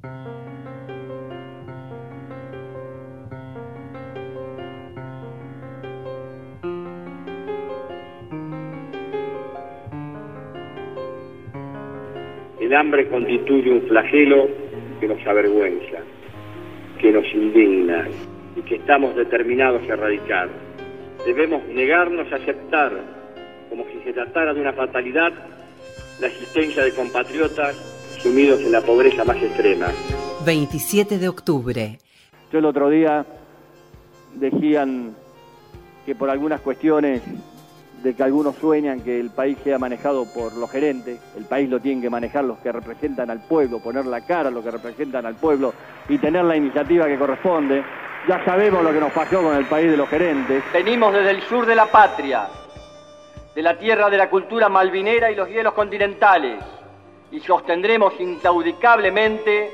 El hambre constituye un flagelo que nos avergüenza, que nos indigna y que estamos determinados a erradicar. Debemos negarnos a aceptar, como si se tratara de una fatalidad, la existencia de compatriotas sumidos en la pobreza más extrema. 27 de octubre. Yo el otro día decían que por algunas cuestiones de que algunos sueñan que el país sea manejado por los gerentes, el país lo tienen que manejar los que representan al pueblo, poner la cara a los que representan al pueblo y tener la iniciativa que corresponde. Ya sabemos lo que nos pasó con el país de los gerentes. Venimos desde el sur de la patria, de la tierra de la cultura malvinera y los hielos continentales, y sostendremos incaudicablemente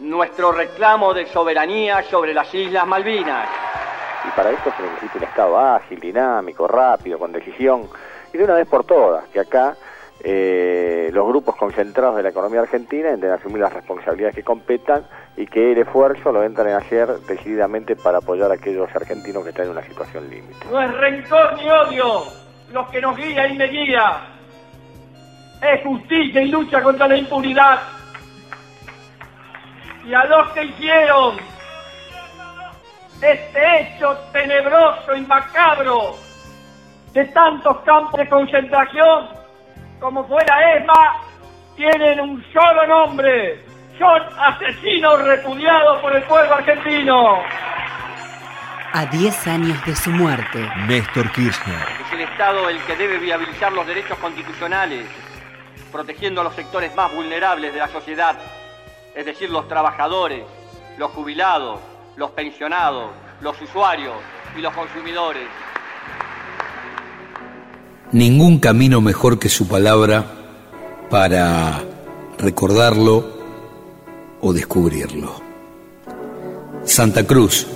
nuestro reclamo de soberanía sobre las Islas Malvinas. Y para esto se necesita un Estado ágil, dinámico, rápido, con decisión, y de una vez por todas, que acá eh, los grupos concentrados de la economía argentina deben asumir las responsabilidades que competan y que el esfuerzo lo entren a hacer decididamente para apoyar a aquellos argentinos que están en una situación límite. No es rencor ni odio lo que nos guía y me guía. Es justicia y lucha contra la impunidad. Y a los que hicieron este hecho tenebroso y macabro de tantos campos de concentración como fuera ESMA, tienen un solo nombre. Son asesinos repudiados por el pueblo argentino. A 10 años de su muerte. Néstor Kirchner. Es el Estado el que debe viabilizar los derechos constitucionales, protegiendo a los sectores más vulnerables de la sociedad, es decir, los trabajadores, los jubilados, los pensionados, los usuarios y los consumidores. Ningún camino mejor que su palabra para recordarlo o descubrirlo. Santa Cruz,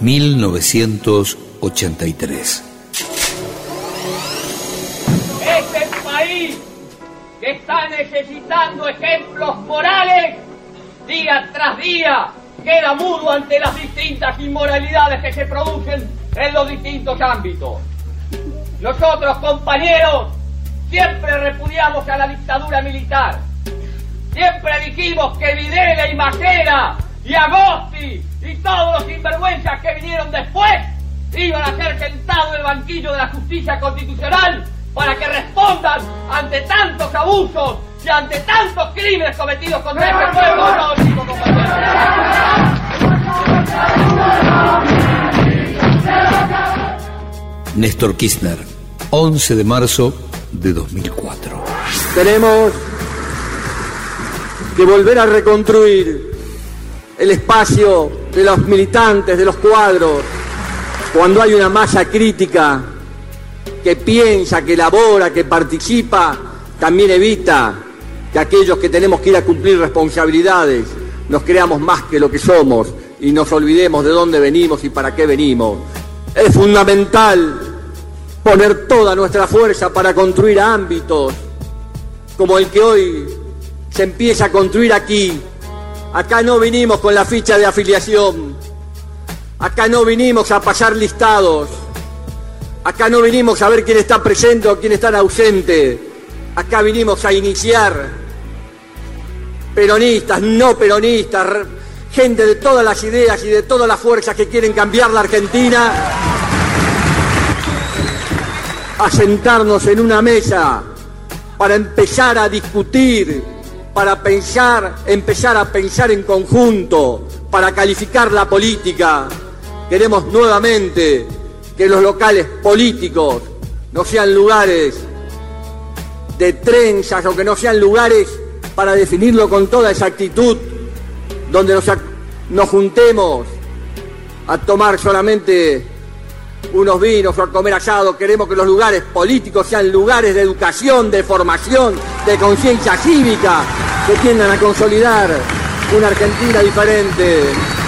1983. Está necesitando ejemplos morales día tras día. Queda mudo ante las distintas inmoralidades que se producen en los distintos ámbitos. Nosotros, compañeros, siempre repudiamos a la dictadura militar. Siempre dijimos que Videla y Macera y Agosti y todos los sinvergüenzas que vinieron después iban a ser sentados en el banquillo de la justicia constitucional para que respondan ante tantos abusos y ante tantos crímenes cometidos contra este pueblo. No, Néstor Kirchner, 11 de marzo de 2004. Tenemos que volver a reconstruir el espacio de los militantes, de los cuadros, cuando hay una masa crítica que piensa, que elabora, que participa, también evita que aquellos que tenemos que ir a cumplir responsabilidades nos creamos más que lo que somos y nos olvidemos de dónde venimos y para qué venimos. Es fundamental poner toda nuestra fuerza para construir ámbitos como el que hoy se empieza a construir aquí. Acá no vinimos con la ficha de afiliación, acá no vinimos a pasar listados, acá no vinimos a ver quién está presente o quién está ausente, acá vinimos a iniciar peronistas, no peronistas, gente de todas las ideas y de todas las fuerzas que quieren cambiar la Argentina, a sentarnos en una mesa para empezar a discutir, para pensar, empezar a pensar en conjunto, para calificar la política. Queremos nuevamente que los locales políticos no sean lugares de trenzas o que no sean lugares para definirlo con toda exactitud, donde nos, nos juntemos a tomar solamente unos vinos o a comer asado. Queremos que los lugares políticos sean lugares de educación, de formación, de conciencia cívica, que tiendan a consolidar una Argentina diferente.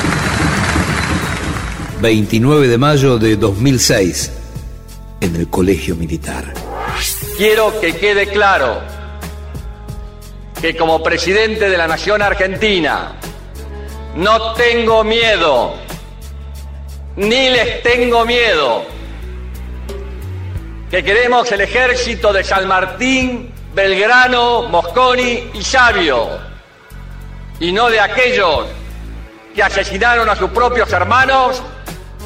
29 de mayo de 2006, en el Colegio Militar. Quiero que quede claro que como presidente de la Nación Argentina no tengo miedo, ni les tengo miedo, que queremos el ejército de San Martín, Belgrano, Mosconi y Sabio, y no de aquellos que asesinaron a sus propios hermanos,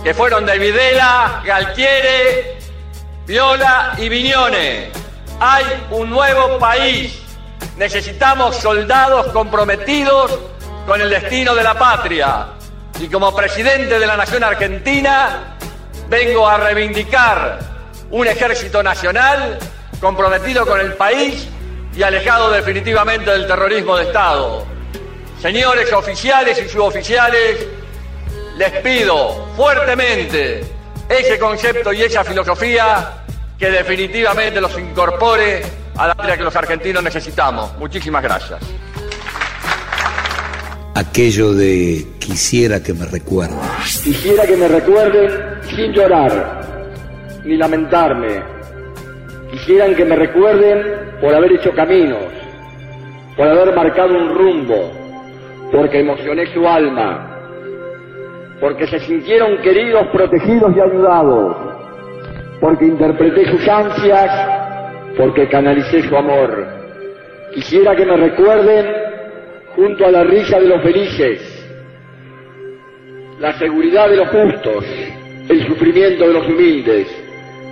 que fueron de Videla, Galtiere, Viola y Viñone. Hay un nuevo país. Necesitamos soldados comprometidos con el destino de la patria. Y como presidente de la Nación Argentina, vengo a reivindicar un ejército nacional comprometido con el país y alejado definitivamente del terrorismo de Estado. Señores oficiales y suboficiales, les pido fuertemente ese concepto y esa filosofía que definitivamente los incorpore a la patria que los argentinos necesitamos. Muchísimas gracias. Aquello de quisiera que me recuerden. Quisiera que me recuerden sin llorar ni lamentarme. Quisieran que me recuerden por haber hecho caminos, por haber marcado un rumbo, porque emocioné su alma, porque se sintieron queridos, protegidos y ayudados, porque interpreté sus ansias, porque canalicé su amor. Quisiera que me recuerden junto a la risa de los felices, la seguridad de los justos, el sufrimiento de los humildes.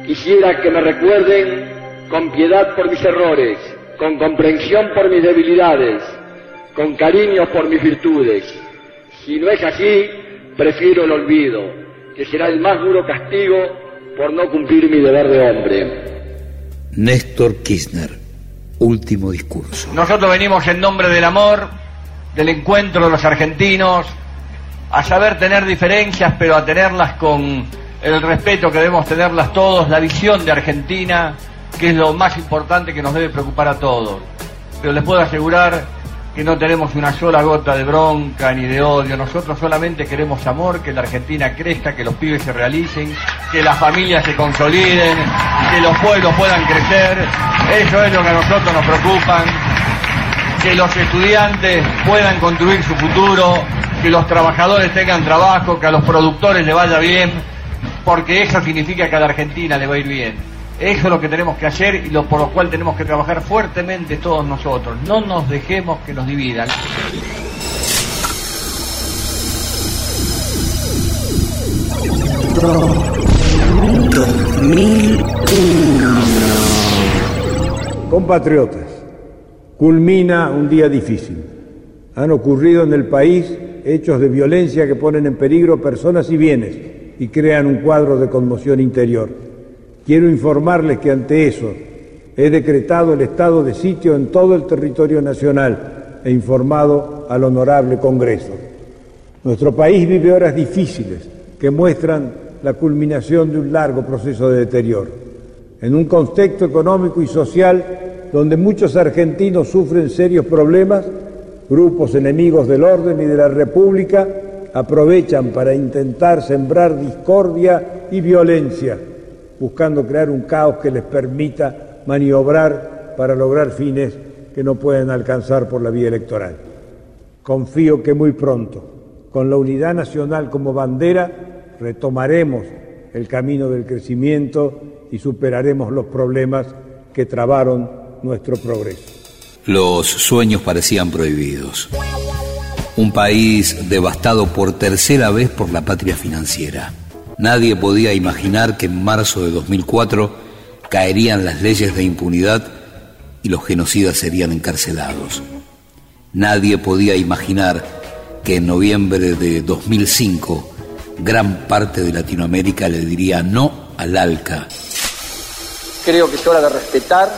Quisiera que me recuerden con piedad por mis errores, con comprensión por mis debilidades, con cariño por mis virtudes. Si no es así, prefiero el olvido, que será el más duro castigo por no cumplir mi deber de hombre. Néstor Kirchner, último discurso. Nosotros venimos en nombre del amor, del encuentro de los argentinos, a saber tener diferencias, pero a tenerlas con el respeto que debemos tenerlas todos, la visión de Argentina, que es lo más importante que nos debe preocupar a todos. Pero les puedo asegurar que no tenemos una sola gota de bronca ni de odio, nosotros solamente queremos amor, que la Argentina crezca, que los pibes se realicen, que las familias se consoliden, que los pueblos puedan crecer, eso es lo que a nosotros nos preocupa, que los estudiantes puedan construir su futuro, que los trabajadores tengan trabajo, que a los productores le vaya bien, porque eso significa que a la Argentina le va a ir bien. Eso es lo que tenemos que hacer y lo por lo cual tenemos que trabajar fuertemente todos nosotros. No nos dejemos que nos dividan. Compatriotas, culmina un día difícil. Han ocurrido en el país hechos de violencia que ponen en peligro personas y bienes y crean un cuadro de conmoción interior. Quiero informarles que ante eso he decretado el estado de sitio en todo el territorio nacional e informado al honorable Congreso. Nuestro país vive horas difíciles que muestran la culminación de un largo proceso de deterioro. En un contexto económico y social donde muchos argentinos sufren serios problemas, grupos enemigos del orden y de la República aprovechan para intentar sembrar discordia y violencia buscando crear un caos que les permita maniobrar para lograr fines que no pueden alcanzar por la vía electoral. Confío que muy pronto, con la unidad nacional como bandera, retomaremos el camino del crecimiento y superaremos los problemas que trabaron nuestro progreso. Los sueños parecían prohibidos. Un país devastado por tercera vez por la patria financiera Nadie podía imaginar que en marzo de 2004 caerían las leyes de impunidad y los genocidas serían encarcelados. Nadie podía imaginar que en noviembre de 2005 gran parte de Latinoamérica le diría no al ALCA. Creo que es hora de respetar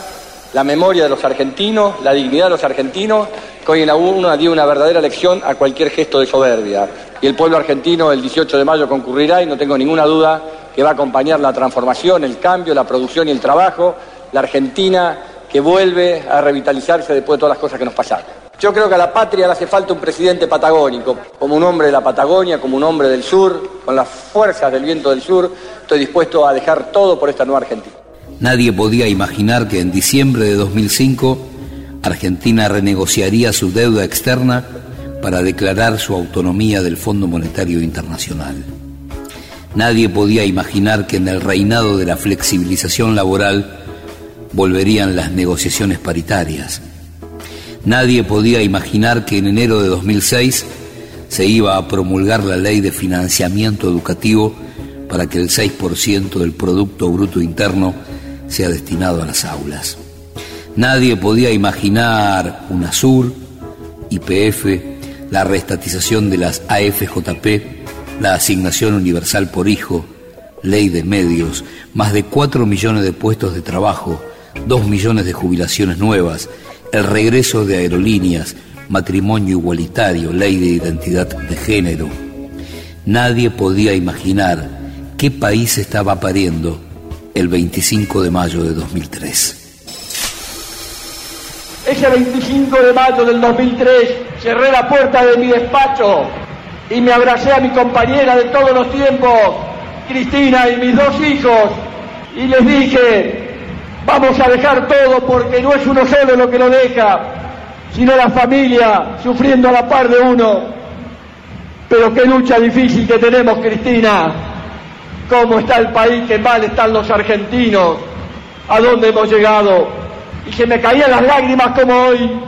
la memoria de los argentinos, la dignidad de los argentinos, que hoy en la UNA dio una verdadera lección a cualquier gesto de soberbia y el pueblo argentino el 18 de mayo concurrirá y no tengo ninguna duda que va a acompañar la transformación, el cambio, la producción y el trabajo, la Argentina que vuelve a revitalizarse después de todas las cosas que nos pasaron. Yo creo que a la patria le hace falta un presidente patagónico, como un hombre de la Patagonia, como un hombre del sur, con las fuerzas del viento del sur, estoy dispuesto a dejar todo por esta nueva Argentina. Nadie podía imaginar que en diciembre de 2005 Argentina renegociaría su deuda externa para declarar su autonomía del Fondo Monetario Internacional. Nadie podía imaginar que en el reinado de la flexibilización laboral volverían las negociaciones paritarias. Nadie podía imaginar que en enero de 2006 se iba a promulgar la ley de financiamiento educativo para que el 6% del Producto Bruto Interno sea destinado a las aulas. Nadie podía imaginar UNASUR, IPF, la reestatización de las AFJP, la asignación universal por hijo, ley de medios, más de 4 millones de puestos de trabajo, 2 millones de jubilaciones nuevas, el regreso de aerolíneas, matrimonio igualitario, ley de identidad de género. Nadie podía imaginar qué país estaba pariendo el 25 de mayo de 2003. Ese 25 de mayo del 2003 cerré la puerta de mi despacho y me abracé a mi compañera de todos los tiempos, Cristina, y mis dos hijos, y les dije, vamos a dejar todo porque no es uno solo lo que lo deja, sino la familia sufriendo a la par de uno. Pero qué lucha difícil que tenemos, Cristina. ¿Cómo está el país? ¿Qué mal están los argentinos? ¿A dónde hemos llegado? Y se me caían las lágrimas como hoy.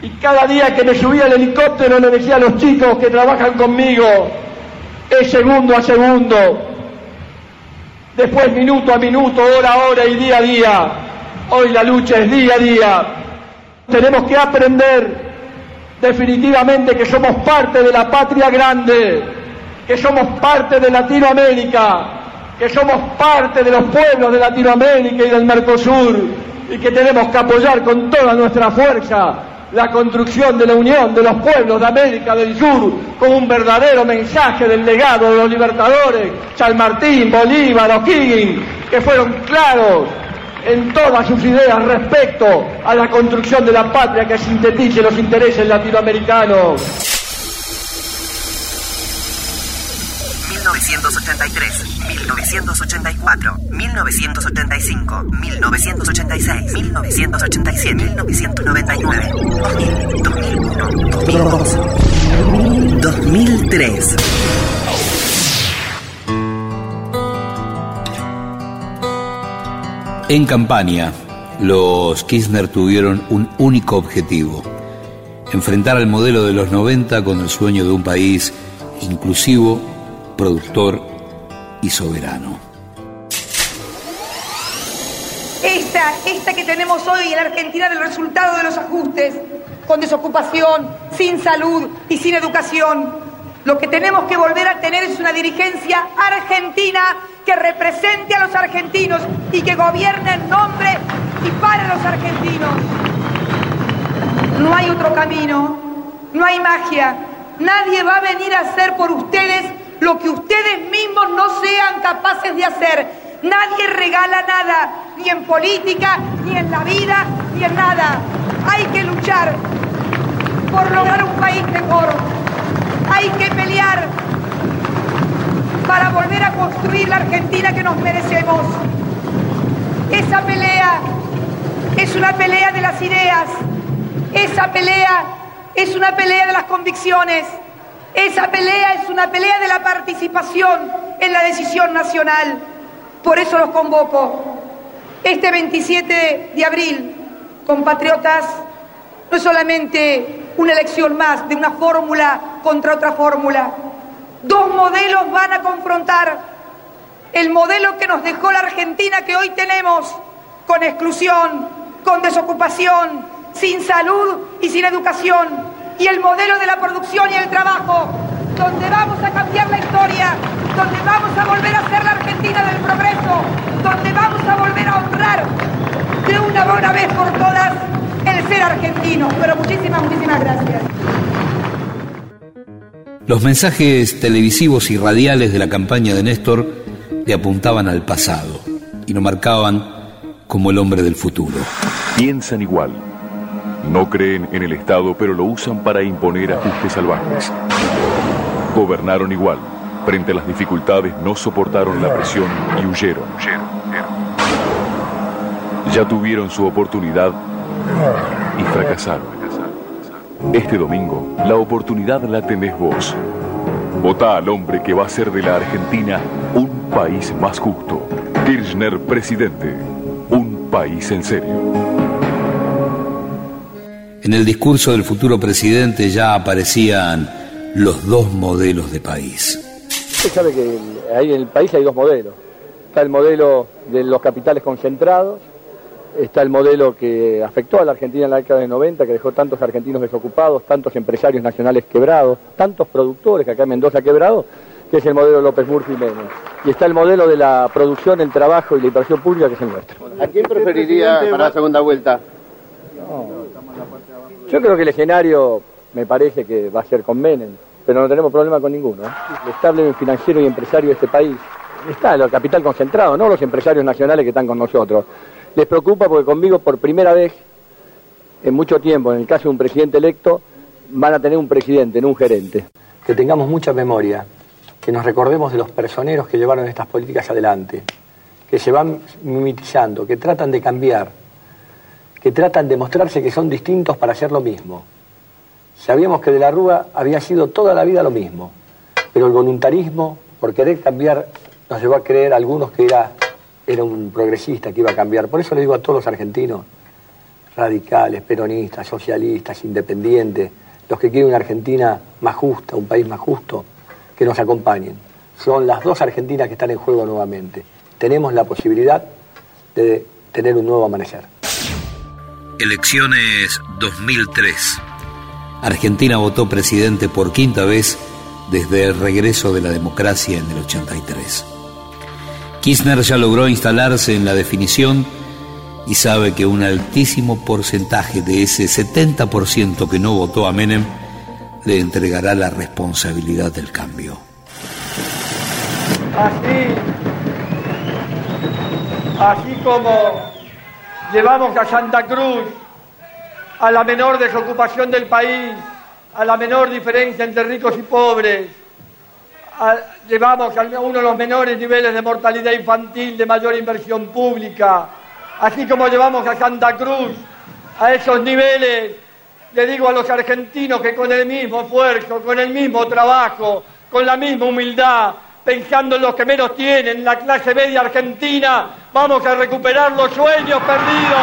Y cada día que me subía al helicóptero le decía a los chicos que trabajan conmigo, es segundo a segundo, después minuto a minuto, hora a hora y día a día. Hoy la lucha es día a día. Tenemos que aprender definitivamente que somos parte de la patria grande, que somos parte de Latinoamérica, que somos parte de los pueblos de Latinoamérica y del Mercosur y que tenemos que apoyar con toda nuestra fuerza la construcción de la unión de los pueblos de América del Sur con un verdadero mensaje del legado de los libertadores, San Martín, Bolívar, O'Higgins, que fueron claros en todas sus ideas respecto a la construcción de la patria que sintetice los intereses latinoamericanos. 1983, 1984, 1985, 1986, 1987, 1999, 2001, 2003. En campaña, los Kirchner tuvieron un único objetivo, enfrentar al modelo de los 90 con el sueño de un país inclusivo, productor y soberano. Esta, esta que tenemos hoy en la Argentina el resultado de los ajustes, con desocupación, sin salud y sin educación. Lo que tenemos que volver a tener es una dirigencia argentina que represente a los argentinos y que gobierne en nombre y para los argentinos. No hay otro camino, no hay magia. Nadie va a venir a hacer por ustedes lo que ustedes mismos no sean capaces de hacer. Nadie regala nada, ni en política, ni en la vida, ni en nada. Hay que luchar por lograr un país mejor. Hay que pelear para volver a construir la Argentina que nos merecemos. Esa pelea es una pelea de las ideas. Esa pelea es una pelea de las convicciones. Esa pelea es una pelea de la participación en la decisión nacional. Por eso los convoco. Este 27 de abril, compatriotas, no es solamente una elección más de una fórmula contra otra fórmula. Dos modelos van a confrontar. El modelo que nos dejó la Argentina que hoy tenemos, con exclusión, con desocupación, sin salud y sin educación. Y el modelo de la producción y el trabajo, donde vamos a cambiar la historia, donde vamos a volver a ser la Argentina del progreso, donde vamos a volver a honrar de una buena vez por todas el ser argentino. Pero muchísimas, muchísimas gracias. Los mensajes televisivos y radiales de la campaña de Néstor le apuntaban al pasado y lo marcaban como el hombre del futuro. Piensan igual. No creen en el Estado, pero lo usan para imponer ajustes salvajes. Gobernaron igual. Frente a las dificultades no soportaron la presión y huyeron. Ya tuvieron su oportunidad y fracasaron. Este domingo, la oportunidad la tenés vos. Vota al hombre que va a hacer de la Argentina un país más justo. Kirchner presidente. Un país en serio. En el discurso del futuro presidente ya aparecían los dos modelos de país. Usted sabe que ahí en el país hay dos modelos. Está el modelo de los capitales concentrados, está el modelo que afectó a la Argentina en la década de 90, que dejó tantos argentinos desocupados, tantos empresarios nacionales quebrados, tantos productores que acá en Mendoza quebrados, que es el modelo López Murphy Menem. Y está el modelo de la producción, el trabajo y la inversión pública, que es el nuestro. ¿A quién preferiría para la segunda vuelta? Yo creo que el escenario me parece que va a ser con pero no tenemos problema con ninguno. ¿eh? El estable financiero y empresario de este país está el capital concentrado, no los empresarios nacionales que están con nosotros. Les preocupa porque conmigo por primera vez en mucho tiempo, en el caso de un presidente electo, van a tener un presidente, no un gerente. Que tengamos mucha memoria, que nos recordemos de los personeros que llevaron estas políticas adelante, que se van mimetizando, que tratan de cambiar, que tratan de mostrarse que son distintos para hacer lo mismo. Sabíamos que de la Rúa había sido toda la vida lo mismo, pero el voluntarismo, por querer cambiar, nos llevó a creer a algunos que era, era un progresista que iba a cambiar. Por eso le digo a todos los argentinos, radicales, peronistas, socialistas, independientes, los que quieren una Argentina más justa, un país más justo, que nos acompañen. Son las dos Argentinas que están en juego nuevamente. Tenemos la posibilidad de tener un nuevo amanecer. Elecciones 2003. Argentina votó presidente por quinta vez desde el regreso de la democracia en el 83. Kirchner ya logró instalarse en la definición y sabe que un altísimo porcentaje de ese 70% que no votó a Menem le entregará la responsabilidad del cambio. Así, así como llevamos a Santa Cruz a la menor desocupación del país, a la menor diferencia entre ricos y pobres, llevamos a uno de los menores niveles de mortalidad infantil, de mayor inversión pública, así como llevamos a Santa Cruz a esos niveles, le digo a los argentinos que con el mismo esfuerzo, con el mismo trabajo, con la misma humildad, pensando en los que menos tienen, la clase media argentina, vamos a recuperar los sueños perdidos.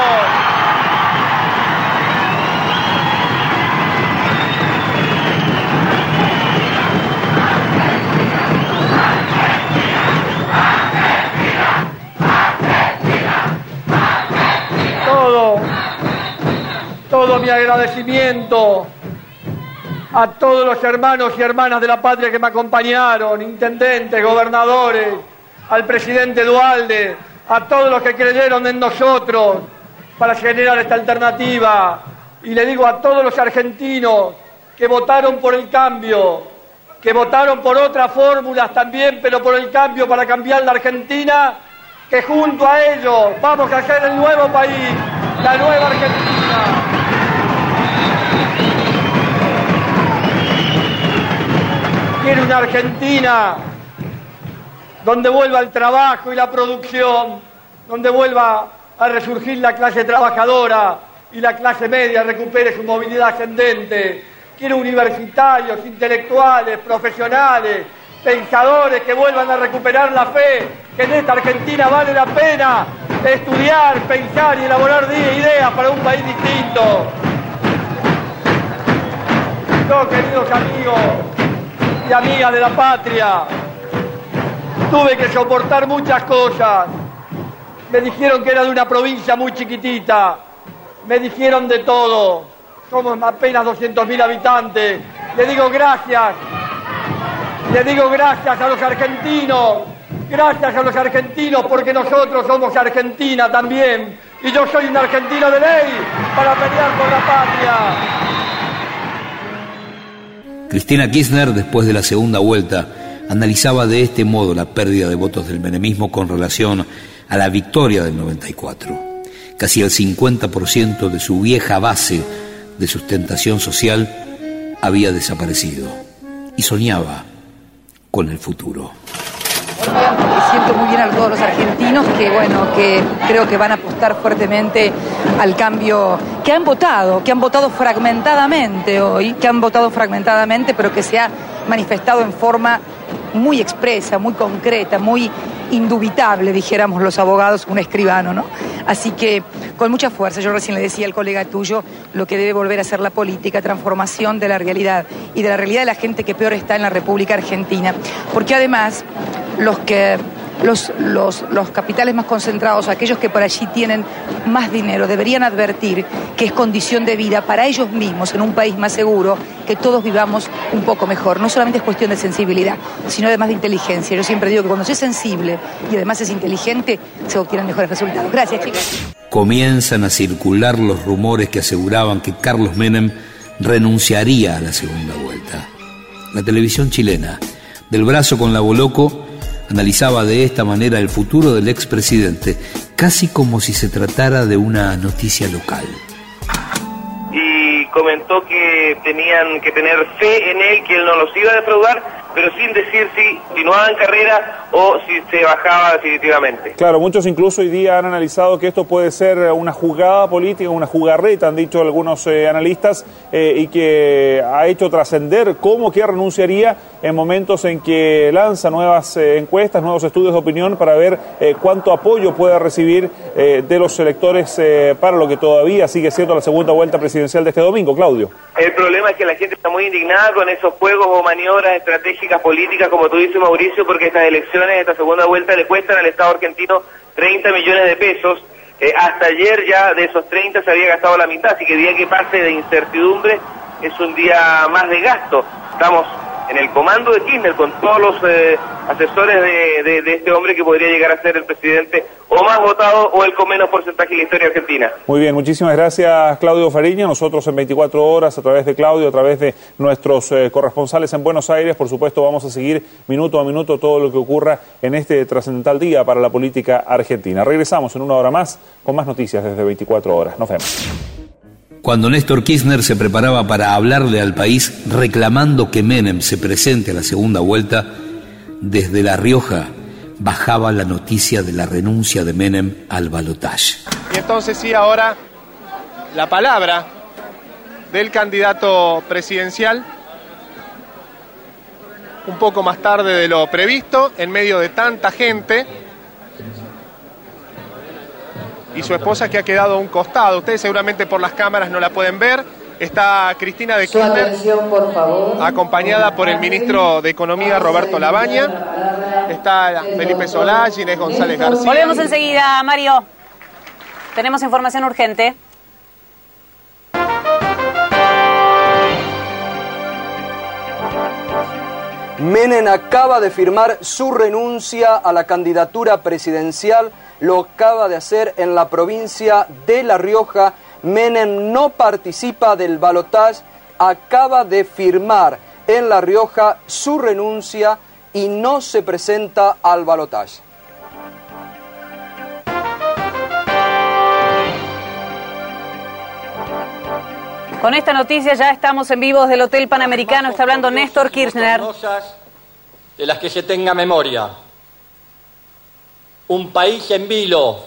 Todo, todo mi agradecimiento a todos los hermanos y hermanas de la patria que me acompañaron, intendentes, gobernadores, al presidente Dualde, a todos los que creyeron en nosotros para generar esta alternativa. Y le digo a todos los argentinos que votaron por el cambio, que votaron por otras fórmulas también, pero por el cambio para cambiar la Argentina, que junto a ellos vamos a hacer el nuevo país, la nueva Argentina. Quiere una Argentina donde vuelva el trabajo y la producción, donde vuelva a resurgir la clase trabajadora y la clase media recupere su movilidad ascendente. Quiere universitarios, intelectuales, profesionales, pensadores que vuelvan a recuperar la fe, que en esta Argentina vale la pena estudiar, pensar y elaborar ideas para un país distinto. Yo, queridos amigos y amigas de la patria, tuve que soportar muchas cosas. Me dijeron que era de una provincia muy chiquitita, me dijeron de todo. Somos apenas 200.000 habitantes. Le digo gracias le digo gracias a los argentinos, gracias a los argentinos porque nosotros somos Argentina también. Y yo soy un argentino de ley para pelear por la patria. Cristina Kirchner, después de la segunda vuelta, analizaba de este modo la pérdida de votos del menemismo con relación a la victoria del 94. Casi el 50% de su vieja base de sustentación social había desaparecido. Y soñaba con el futuro. Siento muy bien a todos los argentinos que, bueno, que creo que van a apostar fuertemente al cambio que han votado, que han votado fragmentadamente hoy, que han votado fragmentadamente, pero que se ha manifestado en forma muy expresa, muy concreta, muy indubitable, dijéramos los abogados, un escribano, ¿no? Así que con mucha fuerza, yo recién le decía al colega tuyo lo que debe volver a ser la política, transformación de la realidad y de la realidad de la gente que peor está en la República Argentina. Porque además, los que los, los, los, capitales más concentrados, aquellos que por allí tienen más dinero, deberían advertir que es condición de vida para ellos mismos en un país más seguro que todos vivamos un poco mejor. No solamente es cuestión de sensibilidad, sino además de inteligencia. Yo siempre digo que cuando se es sensible y además es inteligente, se obtienen mejores resultados. Gracias, chicos. Comienzan a circular los rumores que aseguraban que Carlos Menem renunciaría a la segunda vuelta. La televisión chilena, del brazo con la Boloco, analizaba de esta manera el futuro del expresidente, casi como si se tratara de una noticia local. Y comentó que tenían que tener fe en él, que él no los iba a defraudar, pero sin decir si continuaba en carrera o si se bajaba definitivamente. Claro, muchos incluso hoy día han analizado que esto puede ser una jugada política, una jugarreta, han dicho algunos eh, analistas, eh, y que ha hecho trascender cómo que renunciaría en momentos en que lanza nuevas eh, encuestas, nuevos estudios de opinión para ver cuánto apoyo puede recibir de los electores para lo que todavía sigue siendo la segunda vuelta presidencial de este domingo. Claudio. El problema es que la gente está muy indignada con esos juegos o maniobras estratégicas políticas, como tú dices, Mauricio, porque estas elecciones, esta segunda vuelta, le cuestan al Estado argentino 30 millones de pesos. Eh, hasta ayer ya de esos 30 se había gastado la mitad, así que día que pase de incertidumbre es un día más de gasto. Estamos en el comando de Kirchner con todos los eh, asesores de, este hombre que podría llegar a ser el presidente o más votado o el con menos porcentaje en la historia argentina. Muy bien, muchísimas gracias Claudio Fariña. Nosotros en 24 horas, a través de Claudio, a través de nuestros eh, corresponsales en Buenos Aires, por supuesto vamos a seguir minuto a minuto todo lo que ocurra en este trascendental día para la política argentina. Regresamos en una hora más con más noticias desde 24 horas. Nos vemos. Cuando Néstor Kirchner se preparaba para hablarle al país reclamando que Menem se presente a la segunda vuelta, desde La Rioja bajaba la noticia de la renuncia de Menem al balotaje. Y entonces sí, ahora la palabra del candidato presidencial un poco más tarde de lo previsto, en medio de tanta gente, y su esposa que ha quedado a un costado. Ustedes seguramente por las cámaras no la pueden ver. Está Cristina de Kirchner, acompañada por el ministro de Economía Roberto Labaña. Está Felipe Solá, Ginés González García. Volvemos enseguida, Mario. Tenemos información urgente. Menem acaba de firmar su renuncia a la candidatura presidencial lo acaba de hacer en la provincia de La Rioja. Menem no participa del balotaje, acaba de firmar en La Rioja su renuncia y no se presenta al balotaje. Con esta noticia ya estamos en vivo del Hotel Panamericano. Está hablando Néstor Kirchner. De las que se tenga memoria un país en vilo,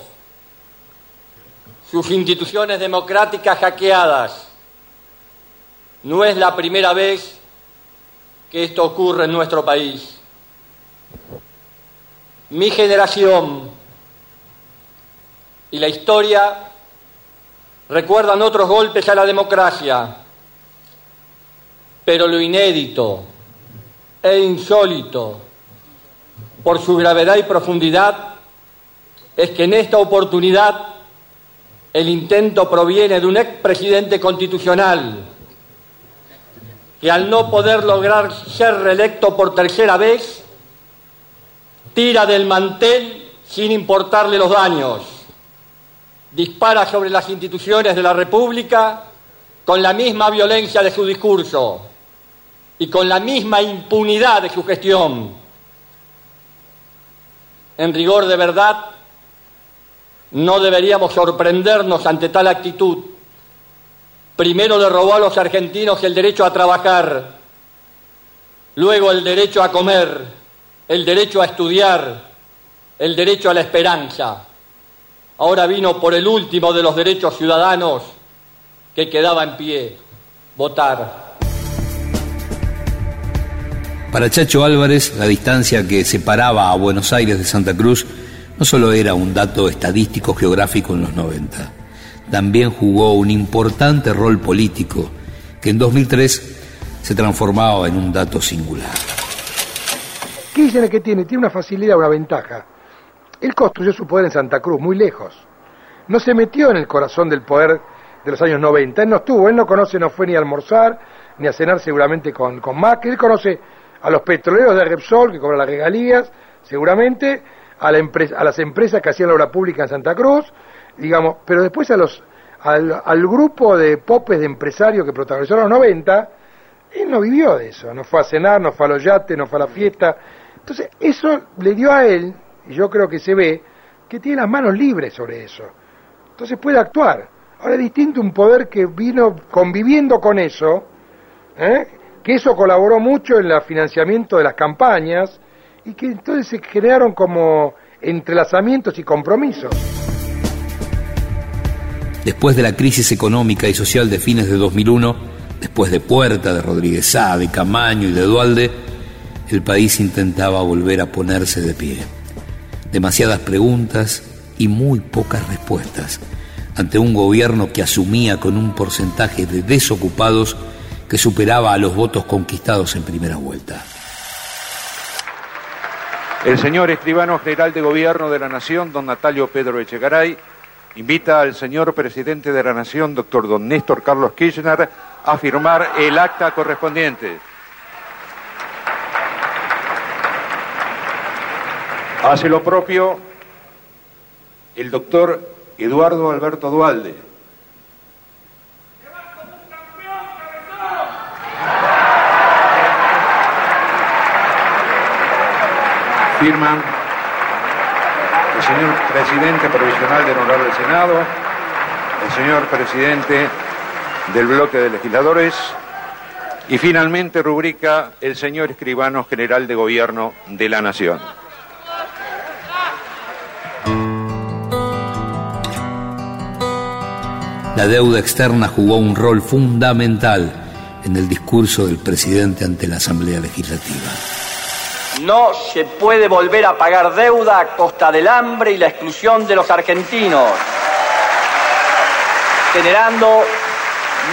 sus instituciones democráticas hackeadas. No es la primera vez que esto ocurre en nuestro país. Mi generación y la historia recuerdan otros golpes a la democracia, pero lo inédito e insólito por su gravedad y profundidad es que en esta oportunidad el intento proviene de un expresidente constitucional que al no poder lograr ser reelecto por tercera vez, tira del mantel sin importarle los daños, dispara sobre las instituciones de la República con la misma violencia de su discurso y con la misma impunidad de su gestión. En rigor de verdad, no deberíamos sorprendernos ante tal actitud. Primero le robó a los argentinos el derecho a trabajar, luego el derecho a comer, el derecho a estudiar, el derecho a la esperanza. Ahora vino por el último de los derechos ciudadanos, que quedaba en pie, votar. Para Chacho Álvarez, la distancia que separaba a Buenos Aires de Santa Cruz no solo era un dato estadístico geográfico en los 90, también jugó un importante rol político que en 2003 se transformaba en un dato singular. Kirchner que tiene, tiene una facilidad, una ventaja. Él construyó su poder en Santa Cruz, muy lejos. No se metió en el corazón del poder de los años 90. Él no estuvo, él no conoce, no fue ni a almorzar, ni a cenar seguramente con, con. Él conoce a los petroleros de Repsol, que cobran las regalías, seguramente, a, la a las empresas que hacían la obra pública en Santa Cruz, digamos, pero después a los, al, al grupo de popes de empresarios que protagonizaron los 90, él no vivió de eso, no fue a cenar, no fue a los yates, no fue a la fiesta. Entonces, eso le dio a él, y yo creo que se ve, que tiene las manos libres sobre eso. Entonces puede actuar. Ahora es distinto un poder que vino conviviendo con eso, ¿eh? que eso colaboró mucho en el financiamiento de las campañas y que entonces se generaron como entrelazamientos y compromisos. Después de la crisis económica y social de fines de 2001, después de Puerta, de Rodríguez Sá, de Camaño y de Dualde, el país intentaba volver a ponerse de pie. Demasiadas preguntas y muy pocas respuestas ante un gobierno que asumía con un porcentaje de desocupados que superaba a los votos conquistados en primera vuelta. El señor escribano general de gobierno de la Nación, don Natalio Pedro Echegaray, invita al señor presidente de la Nación, doctor don Néstor Carlos Kirchner, a firmar el acta correspondiente. Hace lo propio el doctor Eduardo Alberto Dualde. Firman el señor presidente provisional del Honorable Senado, el señor presidente del bloque de legisladores y finalmente rubrica el señor escribano general de gobierno de la Nación. La deuda externa jugó un rol fundamental en el discurso del presidente ante la Asamblea Legislativa. No se puede volver a pagar deuda a costa del hambre y la exclusión de los argentinos, generando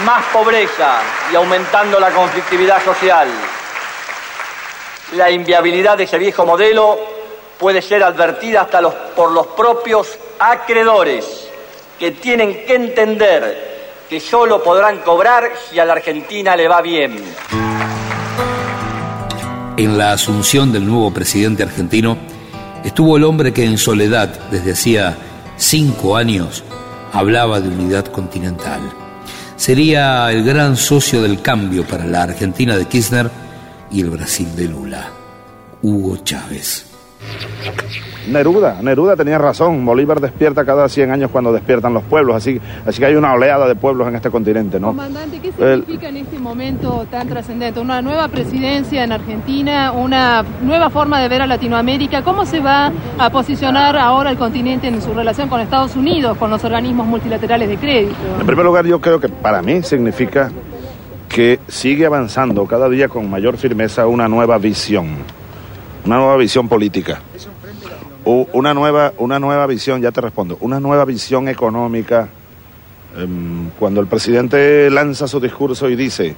más pobreza y aumentando la conflictividad social. La inviabilidad de ese viejo modelo puede ser advertida hasta por los propios acreedores que tienen que entender que solo podrán cobrar si a la Argentina le va bien. En la asunción del nuevo presidente argentino estuvo el hombre que en soledad, desde hacía cinco años, hablaba de unidad continental. Sería el gran socio del cambio para la Argentina de Kirchner y el Brasil de Lula, Hugo Chávez. Neruda, Neruda tenía razón, Bolívar despierta cada 100 años cuando despiertan los pueblos, así, así que hay una oleada de pueblos en este continente, ¿no? Comandante, ¿qué significa en este momento tan trascendente? Una nueva presidencia en Argentina, una nueva forma de ver a Latinoamérica, ¿cómo se va a posicionar ahora el continente en su relación con Estados Unidos, con los organismos multilaterales de crédito? En primer lugar, yo creo que para mí significa que sigue avanzando cada día con mayor firmeza una nueva visión, una nueva visión política una nueva, una nueva visión, ya te respondo, una nueva visión económica. Em, cuando el presidente lanza su discurso y dice,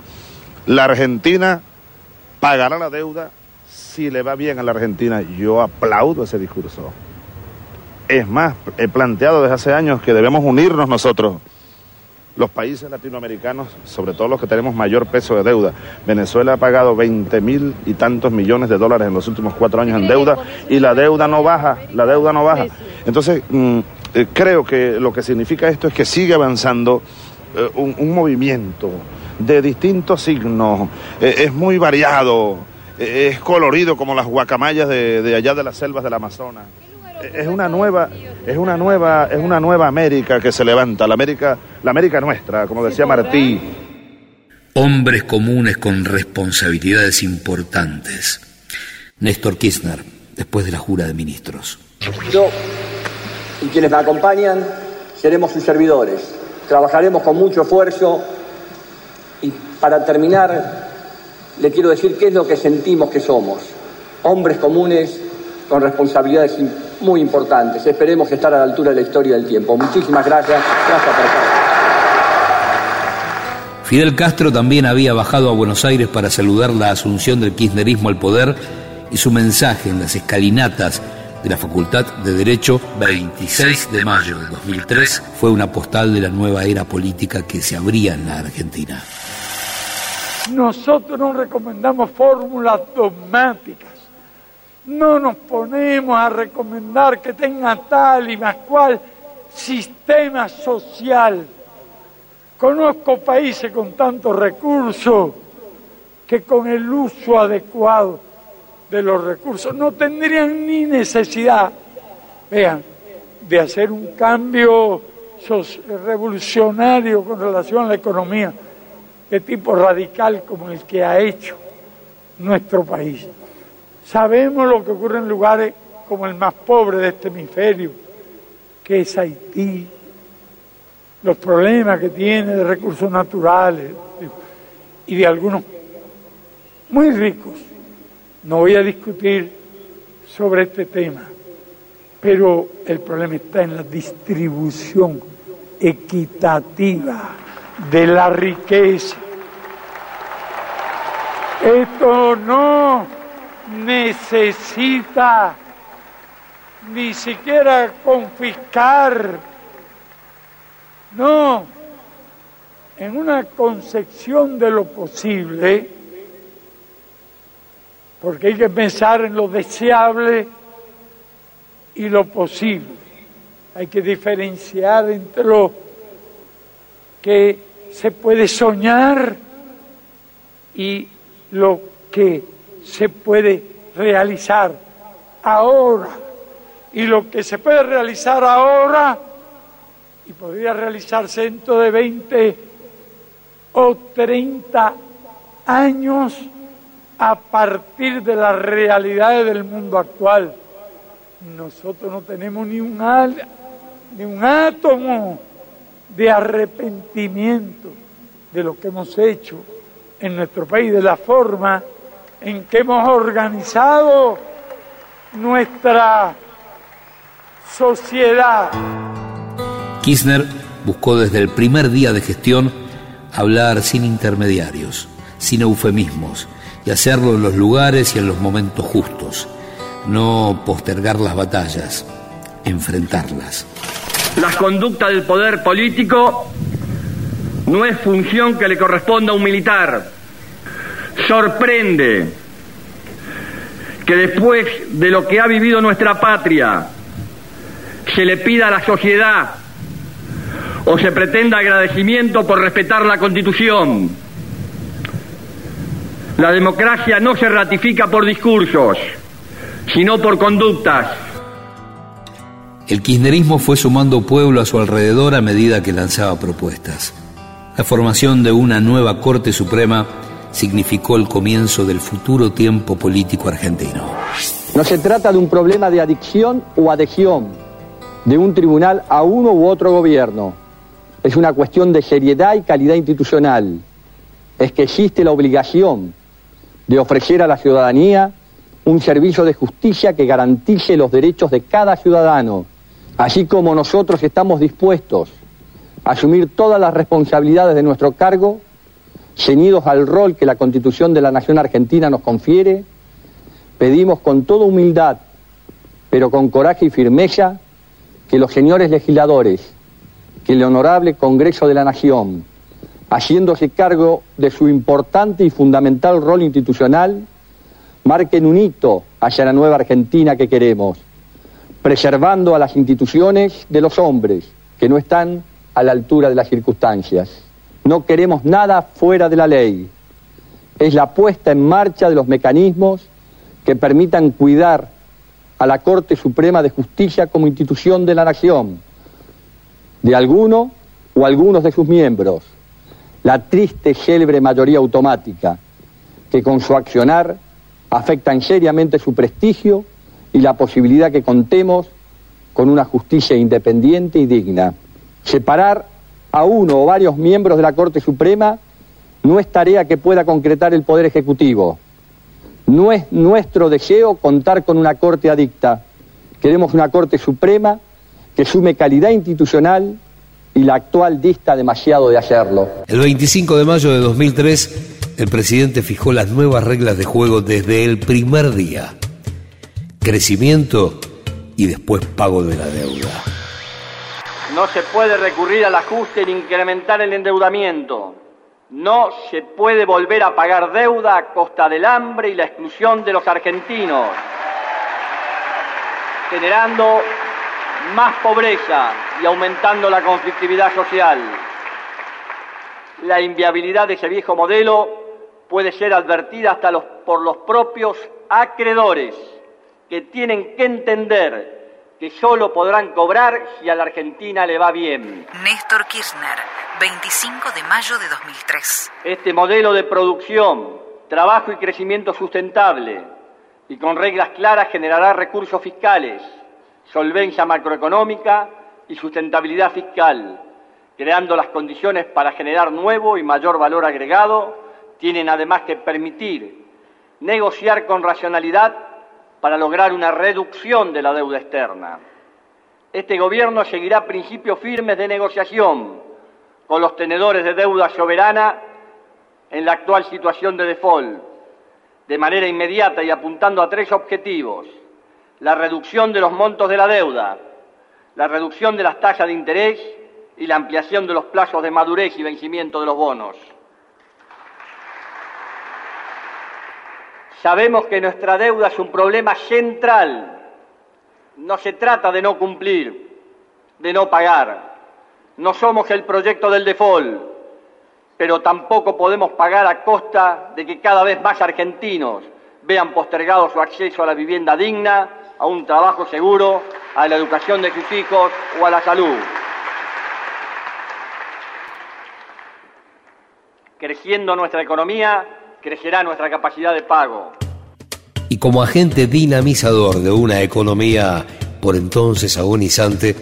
la Argentina pagará la deuda si le va bien a la Argentina, yo aplaudo ese discurso. Es más, he planteado desde hace años que debemos unirnos nosotros los países latinoamericanos, sobre todo los que tenemos mayor peso de deuda. Venezuela ha pagado 20 mil y tantos millones de dólares en los últimos cuatro años en deuda y la deuda no baja, la deuda no baja. Entonces, mm, eh, creo que lo que significa esto es que sigue avanzando eh, un, movimiento de distintos signos, eh, es muy variado, es colorido como las guacamayas de, de allá de las selvas del Amazonas es una nueva es una nueva es una nueva América que se levanta. La América la América nuestra como decía Martí. hombres comunes con responsabilidades importantes. Néstor Kirchner después de la jura de ministros. Yo y quienes me acompañan seremos sus servidores. Trabajaremos con mucho esfuerzo. Y para terminar le quiero decir qué es lo que sentimos que somos. Hombres comunes con responsabilidades muy importantes. Esperemos estar a la altura de la historia del tiempo. Muchísimas gracias. Gracias por estar. Fidel Castro también había bajado a Buenos Aires para saludar la asunción del kirchnerismo al poder y su mensaje en las escalinatas de la Facultad de Derecho 26 de mayo de 2003 fue una postal de la nueva era política que se abría en la Argentina. Nosotros no recomendamos fórmulas dogmáticas. No nos ponemos a recomendar que tenga tal y más cual sistema social Conozco países con tantos recursos que con el uso adecuado de los recursos no tendrían ni necesidad, vean, de hacer un cambio revolucionario con relación a la economía de tipo radical como el que ha hecho nuestro país. Sabemos lo que ocurre en lugares como el más pobre de este hemisferio, que es Haití, los problemas que tiene de recursos naturales y de algunos muy ricos. No voy a discutir sobre este tema, pero el problema está en la distribución equitativa de la riqueza. Esto no necesita ni siquiera confiscar no, en una concepción de lo posible, porque hay que pensar en lo deseable y lo posible. Hay que diferenciar entre lo que se puede soñar y lo que se puede realizar ahora. Y lo que se puede realizar ahora y podría realizarse dentro de 20 o 30 años a partir de las realidades del mundo actual. Nosotros no tenemos ni un, ni un átomo de arrepentimiento de lo que hemos hecho en nuestro país, de la forma en que hemos organizado nuestra sociedad. Kirchner buscó desde el primer día de gestión hablar sin intermediarios, sin eufemismos, y hacerlo en los lugares y en los momentos justos, no postergar las batallas, enfrentarlas. La conducta del poder político no es función que le corresponda a un militar. Sorprende que después de lo que ha vivido nuestra patria, se le pida a la sociedad o se pretenda agradecimiento por respetar la Constitución. La democracia no se ratifica por discursos, sino por conductas. El kirchnerismo fue sumando pueblo a su alrededor a medida que lanzaba propuestas. La formación de una nueva Corte Suprema significó el comienzo del futuro tiempo político argentino. No se trata de un problema de adicción o adhesión de un tribunal a uno u otro gobierno es una cuestión de seriedad y calidad institucional. Es que existe la obligación de ofrecer a la ciudadanía un servicio de justicia que garantice los derechos de cada ciudadano, así como nosotros estamos dispuestos a asumir todas las responsabilidades de nuestro cargo, ceñidos al rol que la Constitución de la Nación Argentina nos confiere, pedimos con toda humildad, pero con coraje y firmeza, que los señores legisladores que el honorable Congreso de la Nación, haciéndose cargo de su importante y fundamental rol institucional, marquen un hito hacia la nueva Argentina que queremos, preservando a las instituciones de los hombres que no están a la altura de las circunstancias. No queremos nada fuera de la ley. Es la puesta en marcha de los mecanismos que permitan cuidar a la Corte Suprema de Justicia como institución de la nación de alguno o algunos de sus miembros, la triste célebre mayoría automática, que con su accionar afectan seriamente su prestigio y la posibilidad que contemos con una justicia independiente y digna. Separar a uno o varios miembros de la Corte Suprema no es tarea que pueda concretar el Poder Ejecutivo. No es nuestro deseo contar con una Corte adicta. Queremos una Corte Suprema que sume calidad institucional y la actual dista demasiado de hacerlo. El 25 de mayo de 2003, el presidente fijó las nuevas reglas de juego desde el primer día. Crecimiento y después pago de la deuda. No se puede recurrir al ajuste ni incrementar el endeudamiento. No se puede volver a pagar deuda a costa del hambre y la exclusión de los argentinos, generando más pobreza y aumentando la conflictividad social. La inviabilidad de ese viejo modelo puede ser advertida hasta los, por los propios acreedores, que tienen que entender que solo podrán cobrar si a la Argentina le va bien. Néstor Kirchner, 25 de mayo de 2003. Este modelo de producción, trabajo y crecimiento sustentable y con reglas claras generará recursos fiscales, solvencia macroeconómica y sustentabilidad fiscal, creando las condiciones para generar nuevo y mayor valor agregado, tienen además que permitir negociar con racionalidad para lograr una reducción de la deuda externa. Este gobierno seguirá principios firmes de negociación con los tenedores de deuda soberana en la actual situación de default, de manera inmediata y apuntando a tres objetivos la reducción de los montos de la deuda, la reducción de las tasas de interés y la ampliación de los plazos de madurez y vencimiento de los bonos. Sabemos que nuestra deuda es un problema central. No se trata de no cumplir, de no pagar. No somos el proyecto del default, pero tampoco podemos pagar a costa de que cada vez más argentinos vean postergado su acceso a la vivienda digna, a un trabajo seguro, a la educación de sus hijos o a la salud. Creciendo nuestra economía, crecerá nuestra capacidad de pago. Y como agente dinamizador de una economía por entonces agonizante,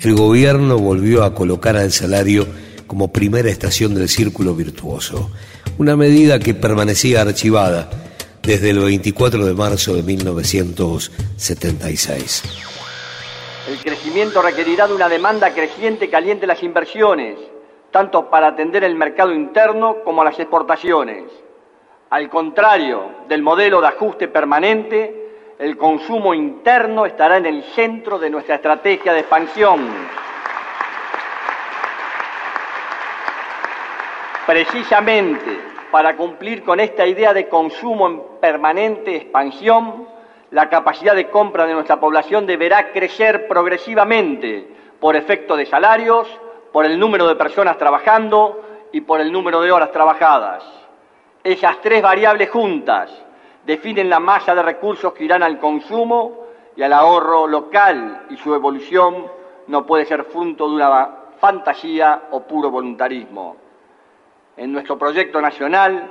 el gobierno volvió a colocar al salario como primera estación del círculo virtuoso, una medida que permanecía archivada desde el 24 de marzo de 1976. El crecimiento requerirá de una demanda creciente que aliente las inversiones, tanto para atender el mercado interno como las exportaciones. Al contrario del modelo de ajuste permanente, el consumo interno estará en el centro de nuestra estrategia de expansión. Precisamente para cumplir con esta idea de consumo en permanente expansión, la capacidad de compra de nuestra población deberá crecer progresivamente por efecto de salarios, por el número de personas trabajando y por el número de horas trabajadas. Esas tres variables juntas definen la masa de recursos que irán al consumo y al ahorro local y su evolución no puede ser fruto de una fantasía o puro voluntarismo. En nuestro proyecto nacional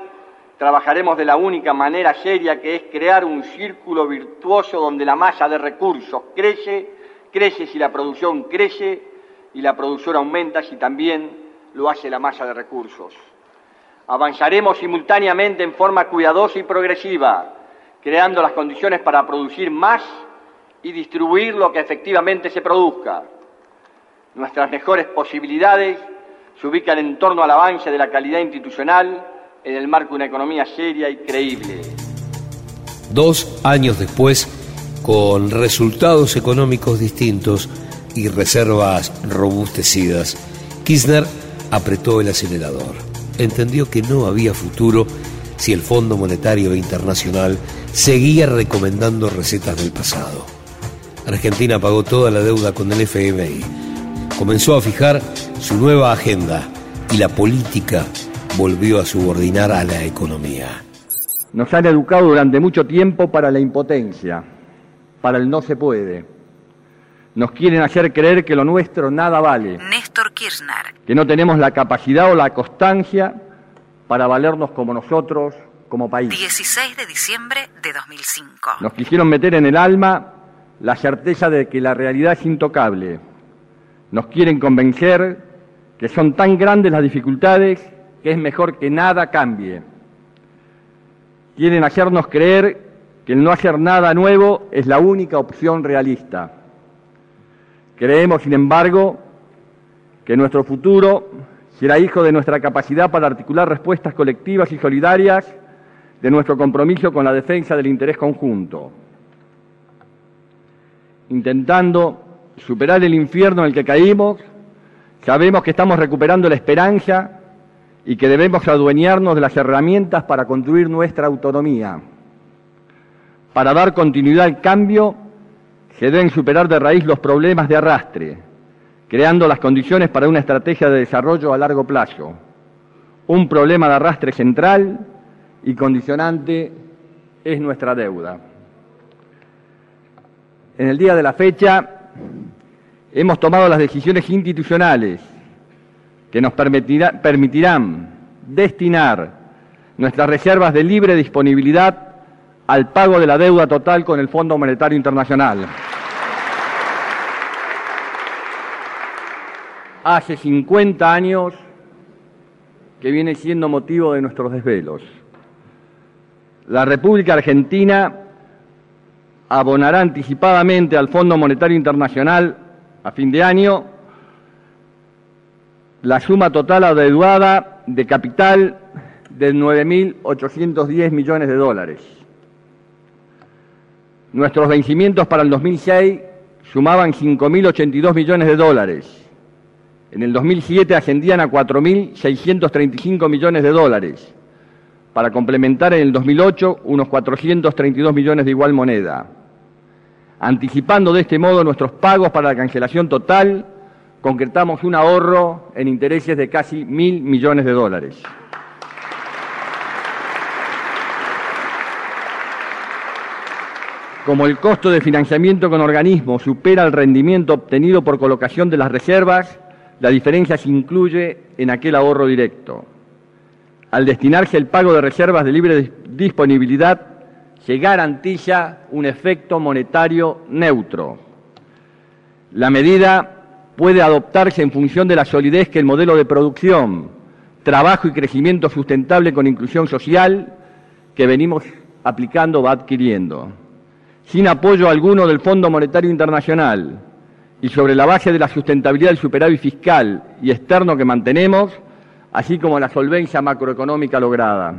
trabajaremos de la única manera seria que es crear un círculo virtuoso donde la masa de recursos crece, crece si la producción crece y la producción aumenta si también lo hace la masa de recursos. Avanzaremos simultáneamente en forma cuidadosa y progresiva, creando las condiciones para producir más y distribuir lo que efectivamente se produzca. Nuestras mejores posibilidades se ubican en torno al avance de la calidad institucional en el marco de una economía seria y creíble. Dos años después, con resultados económicos distintos y reservas robustecidas, Kirchner apretó el acelerador. Entendió que no había futuro si el Fondo Monetario Internacional seguía recomendando recetas del pasado. Argentina pagó toda la deuda con el FMI comenzó a fijar su nueva agenda y la política volvió a subordinar a la economía. Nos han educado durante mucho tiempo para la impotencia, para el no se puede. Nos quieren hacer creer que lo nuestro nada vale. Kirchner. Que no tenemos la capacidad o la constancia para valernos como nosotros, como país. 16 de diciembre de 2005. Nos quisieron meter en el alma la certeza de que la realidad es intocable nos quieren convencer que son tan grandes las dificultades que es mejor que nada cambie. Quieren hacernos creer que el no hacer nada nuevo es la única opción realista. Creemos, sin embargo, que nuestro futuro será hijo de nuestra capacidad para articular respuestas colectivas y solidarias, de nuestro compromiso con la defensa del interés conjunto. Intentando superar el infierno en el que caímos, sabemos que estamos recuperando la esperanza y que debemos adueñarnos de las herramientas para construir nuestra autonomía. Para dar continuidad al cambio, se deben superar de raíz los problemas de arrastre, creando las condiciones para una estrategia de desarrollo a largo plazo. Un problema de arrastre central y condicionante es nuestra deuda. En el día de la fecha hemos tomado las decisiones institucionales que nos permitirán destinar nuestras reservas de libre disponibilidad al pago de la deuda total con el Fondo Monetario Internacional. Hace 50 años que viene siendo motivo de nuestros desvelos. La República Argentina abonará anticipadamente al Fondo Monetario Internacional a fin de año la suma total adeudada de capital de 9.810 millones de dólares. Nuestros vencimientos para el 2006 sumaban 5.082 millones de dólares. En el 2007 ascendían a 4.635 millones de dólares, para complementar en el 2008 unos 432 millones de igual moneda. Anticipando de este modo nuestros pagos para la cancelación total, concretamos un ahorro en intereses de casi mil millones de dólares. Como el costo de financiamiento con organismos supera el rendimiento obtenido por colocación de las reservas, la diferencia se incluye en aquel ahorro directo. Al destinarse el pago de reservas de libre disponibilidad, se garantiza un efecto monetario neutro. La medida puede adoptarse en función de la solidez que el modelo de producción, trabajo y crecimiento sustentable con inclusión social que venimos aplicando va adquiriendo sin apoyo alguno del Fondo Monetario Internacional y sobre la base de la sustentabilidad del superávit fiscal y externo que mantenemos, así como la solvencia macroeconómica lograda.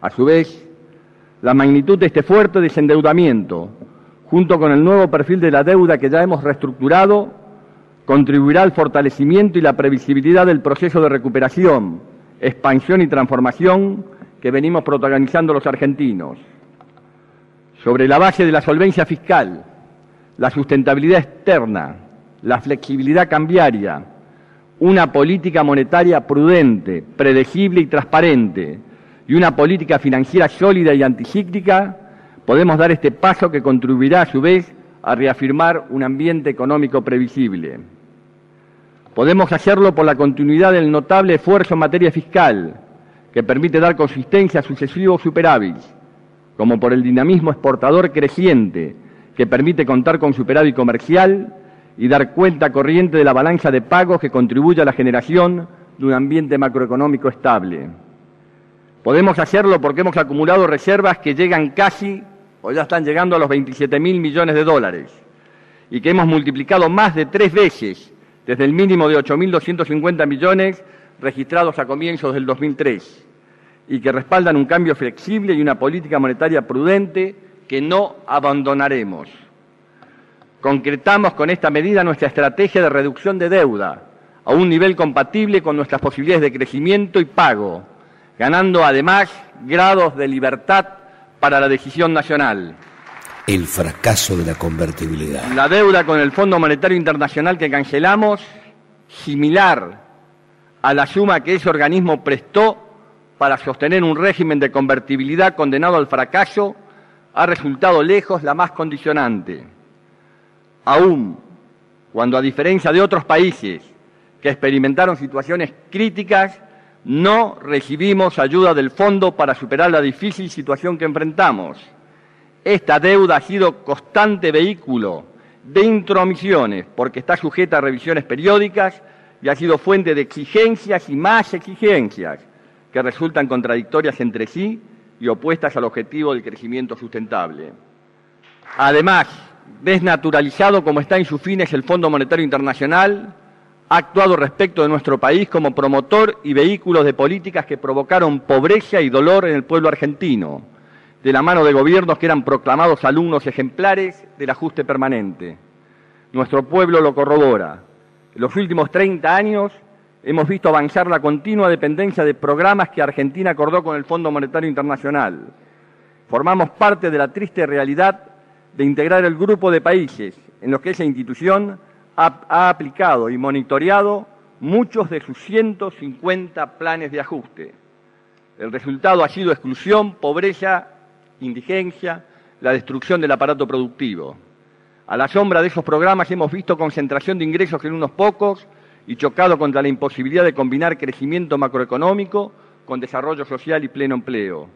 A su vez, la magnitud de este fuerte desendeudamiento, junto con el nuevo perfil de la deuda que ya hemos reestructurado, contribuirá al fortalecimiento y la previsibilidad del proceso de recuperación, expansión y transformación que venimos protagonizando los argentinos sobre la base de la solvencia fiscal, la sustentabilidad externa, la flexibilidad cambiaria, una política monetaria prudente, predecible y transparente, y una política financiera sólida y anticíclica, podemos dar este paso que contribuirá a su vez a reafirmar un ambiente económico previsible. Podemos hacerlo por la continuidad del notable esfuerzo en materia fiscal, que permite dar consistencia a sucesivos superávits, como por el dinamismo exportador creciente que permite contar con superávit comercial y dar cuenta corriente de la balanza de pagos que contribuye a la generación de un ambiente macroeconómico estable. Podemos hacerlo porque hemos acumulado reservas que llegan casi o ya están llegando a los 27 mil millones de dólares y que hemos multiplicado más de tres veces desde el mínimo de 8.250 millones registrados a comienzos del 2003 y que respaldan un cambio flexible y una política monetaria prudente que no abandonaremos. Concretamos con esta medida nuestra estrategia de reducción de deuda a un nivel compatible con nuestras posibilidades de crecimiento y pago, ganando además grados de libertad para la decisión nacional. El fracaso de la convertibilidad. La deuda con el Fondo Monetario Internacional que cancelamos, similar a la suma que ese organismo prestó para sostener un régimen de convertibilidad condenado al fracaso ha resultado lejos la más condicionante. Aún cuando, a diferencia de otros países que experimentaron situaciones críticas, no recibimos ayuda del fondo para superar la difícil situación que enfrentamos. Esta deuda ha sido constante vehículo de intromisiones porque está sujeta a revisiones periódicas y ha sido fuente de exigencias y más exigencias que resultan contradictorias entre sí y opuestas al objetivo del crecimiento sustentable. Además, desnaturalizado como está en sus fines el Fondo Monetario Internacional, ha actuado respecto de nuestro país como promotor y vehículo de políticas que provocaron pobreza y dolor en el pueblo argentino, de la mano de gobiernos que eran proclamados alumnos ejemplares del ajuste permanente. Nuestro pueblo lo corrobora. En los últimos 30 años hemos visto avanzar la continua dependencia de programas que Argentina acordó con el Fondo Monetario Internacional. Formamos parte de la triste realidad de integrar el grupo de países en los que esa institución ha, ha, aplicado y monitoreado muchos de sus 150 planes de ajuste. El resultado ha sido exclusión, pobreza, indigencia, la destrucción del aparato productivo. A la sombra de esos programas hemos visto concentración de ingresos en unos pocos y chocado contra la imposibilidad de combinar crecimiento macroeconómico con desarrollo social y pleno empleo.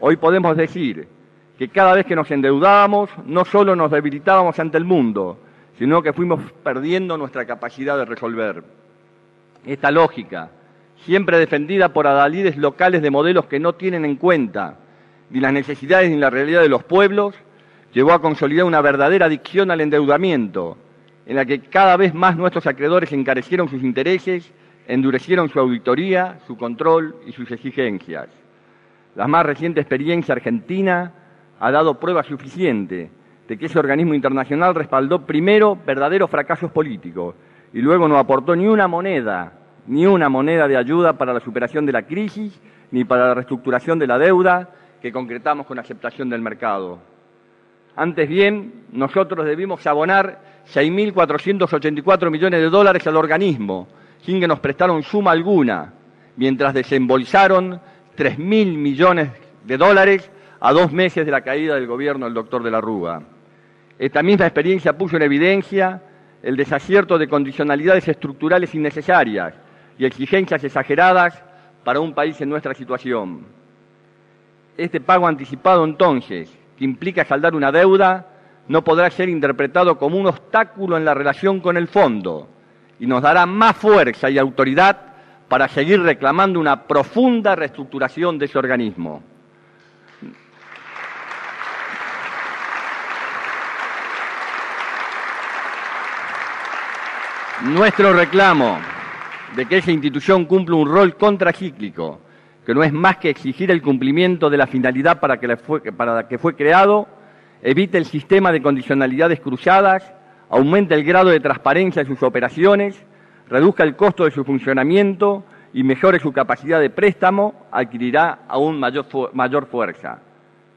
Hoy podemos decir que cada vez que nos endeudábamos no solo nos debilitábamos ante el mundo, sino que fuimos perdiendo nuestra capacidad de resolver. Esta lógica, siempre defendida por adalides locales de modelos que no tienen en cuenta ni las necesidades ni la realidad de los pueblos, llevó a consolidar una verdadera adicción al endeudamiento, en la que cada vez más nuestros acreedores encarecieron sus intereses, endurecieron su auditoría, su control y sus exigencias. La más reciente experiencia argentina ha dado prueba suficiente de que ese organismo internacional respaldó primero verdaderos fracasos políticos y luego no aportó ni una moneda, ni una moneda de ayuda para la superación de la crisis, ni para la reestructuración de la deuda que concretamos con aceptación del mercado. Antes bien, nosotros debimos abonar 6.484 millones de dólares al organismo, sin que nos prestaron suma alguna, mientras desembolsaron 3.000 millones de dólares a dos meses de la caída del gobierno del doctor de la Rúa. Esta misma experiencia puso en evidencia el desacierto de condicionalidades estructurales innecesarias y exigencias exageradas para un país en nuestra situación. Este pago anticipado entonces, que implica saldar una deuda, no podrá ser interpretado como un obstáculo en la relación con el fondo y nos dará más fuerza y autoridad para seguir reclamando una profunda reestructuración de ese organismo. Nuestro reclamo de que esa institución cumpla un rol contracíclico, que no es más que exigir el cumplimiento de la finalidad para, para la que fue creado, evite el sistema de condicionalidades cruzadas, aumente el grado de transparencia de sus operaciones, reduzca el costo de su funcionamiento y mejore su capacidad de préstamo, adquirirá aún mayor, fuerza.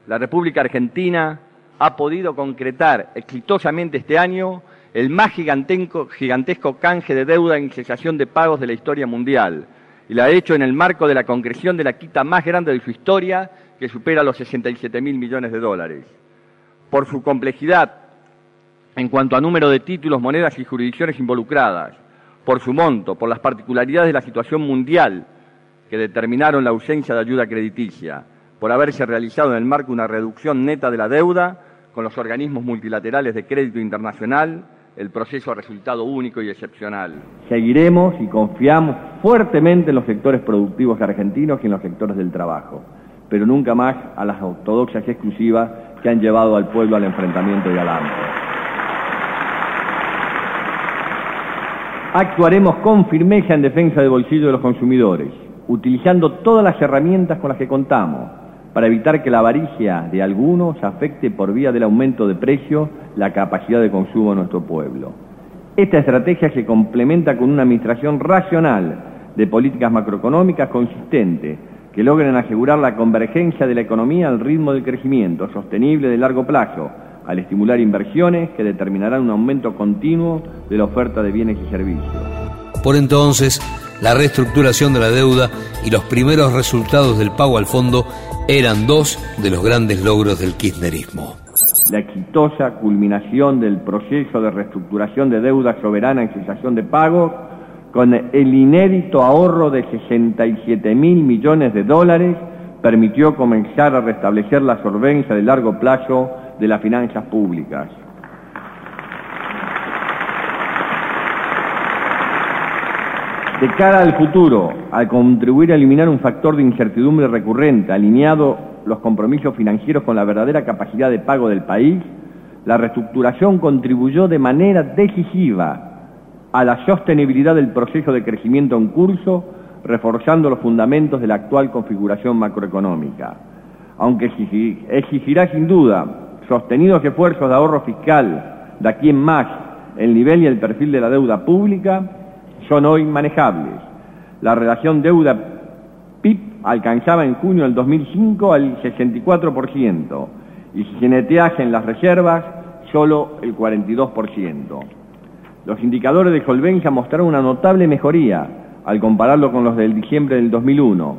La República Argentina ha podido concretar exitosamente este año el más gigantesco, canje de deuda en cesación de pagos de la historia mundial, y lo ha hecho en el marco de la concreción de la quita más grande de su historia, que supera los 67 mil millones de dólares. Por su complejidad en cuanto a número de títulos, monedas y jurisdicciones involucradas, por su monto, por las particularidades de la situación mundial que determinaron la ausencia de ayuda crediticia, por haberse realizado en el marco una reducción neta de la deuda con los organismos multilaterales de crédito internacional, el proceso ha resultado único y excepcional. Seguiremos y confiamos fuertemente en los sectores productivos argentinos y en los sectores del trabajo, pero nunca más a las ortodoxias exclusivas que han llevado al pueblo al enfrentamiento y al hambre. Actuaremos con firmeza en defensa del bolsillo de los consumidores, utilizando todas las herramientas con las que contamos para evitar que la avaricia de algunos afecte por vía del aumento de precio la capacidad de consumo de nuestro pueblo. Esta estrategia se complementa con una administración racional de políticas macroeconómicas consistentes que logren asegurar la convergencia de la economía al ritmo del crecimiento sostenible de largo plazo, al estimular inversiones que determinarán un aumento continuo de la oferta de bienes y servicios. Por entonces, la reestructuración de la deuda y los primeros resultados del pago al fondo eran dos de los grandes logros del kirchnerismo. La exitosa culminación del proceso de reestructuración de deuda soberana en cesación de pagos con el inédito ahorro de 67 mil millones de dólares permitió comenzar a restablecer la solvencia de largo plazo de las finanzas públicas. De cara al futuro, al contribuir a eliminar un factor de incertidumbre recurrente, alineado los compromisos financieros con la verdadera capacidad de pago del país, la reestructuración contribuyó de manera decisiva a la sostenibilidad del proceso de crecimiento en curso, reforzando los fundamentos de la actual configuración macroeconómica. Aunque exigirá sin duda sostenidos esfuerzos de ahorro fiscal de aquí en más el nivel y el perfil de la deuda pública, son hoy manejables. La relación deuda-PIB alcanzaba en junio del 2005 al 64% y si se neteasen las reservas, solo el 42%. Los indicadores de solvencia mostraron una notable mejoría al compararlo con los del diciembre del 2001.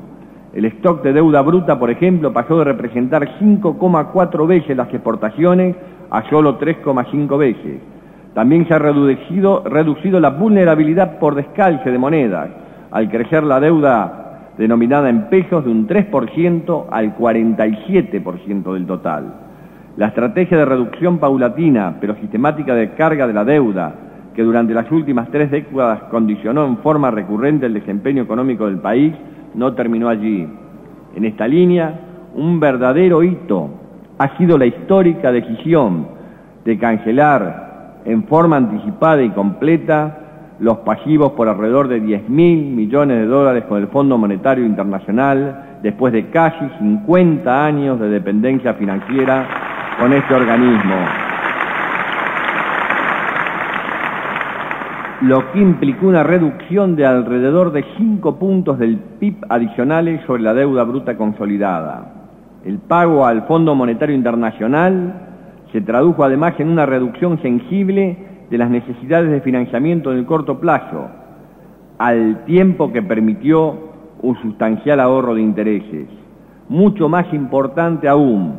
El stock de deuda bruta, por ejemplo, pasó de representar 5,4 veces las exportaciones a solo 3,5 veces. También se ha reducido, reducido la vulnerabilidad por descalce de monedas, al crecer la deuda denominada en pesos de un 3% al 47% del total. La estrategia de reducción paulatina pero sistemática de carga de la deuda, que durante las últimas tres décadas condicionó en forma recurrente el desempeño económico del país, no terminó allí. En esta línea, un verdadero hito ha sido la histórica decisión de cancelar en forma anticipada y completa los pasivos por alrededor de 10 mil millones de dólares con el Fondo Monetario Internacional después de casi 50 años de dependencia financiera con este organismo. Lo que implicó una reducción de alrededor de 5 puntos del PIB adicionales sobre la deuda bruta consolidada. El pago al Fondo Monetario Internacional se tradujo además en una reducción sensible de las necesidades de financiamiento en el corto plazo, al tiempo que permitió un sustancial ahorro de intereses. Mucho más importante aún,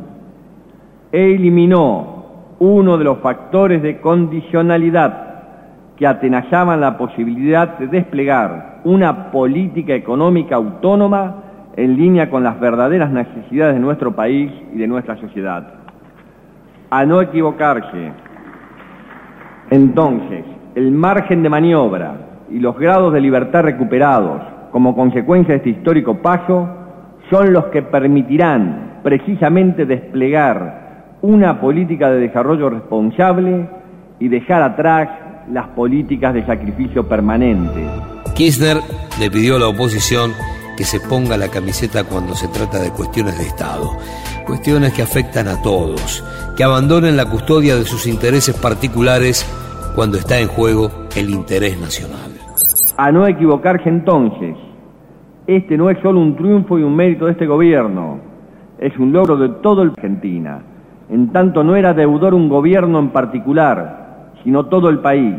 eliminó uno de los factores de condicionalidad que atenazaban la posibilidad de desplegar una política económica autónoma en línea con las verdaderas necesidades de nuestro país y de nuestra sociedad a no equivocarse. Entonces, el margen de maniobra y los grados de libertad recuperados como consecuencia de este histórico paso son los que permitirán precisamente desplegar una política de desarrollo responsable y dejar atrás las políticas de sacrificio permanente. Kirchner le pidió a la oposición que se ponga la camiseta cuando se trata de cuestiones de Estado, cuestiones que afectan a todos, que abandonen la custodia de sus intereses particulares cuando está en juego el interés nacional. A no equivocarse entonces, este no es solo un triunfo y un mérito de este gobierno, es un logro de toda la Argentina. En tanto no era deudor un gobierno en particular, sino todo el país.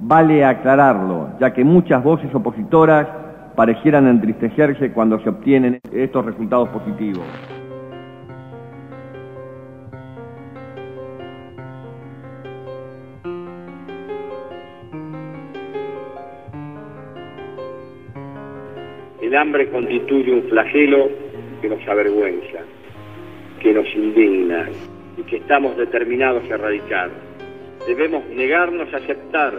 Vale aclararlo, ya que muchas voces opositoras parecieran entristecerse cuando se obtienen estos resultados positivos. El hambre constituye un flagelo que nos avergüenza, que nos indigna y que estamos determinados a erradicar. Debemos negarnos a aceptar,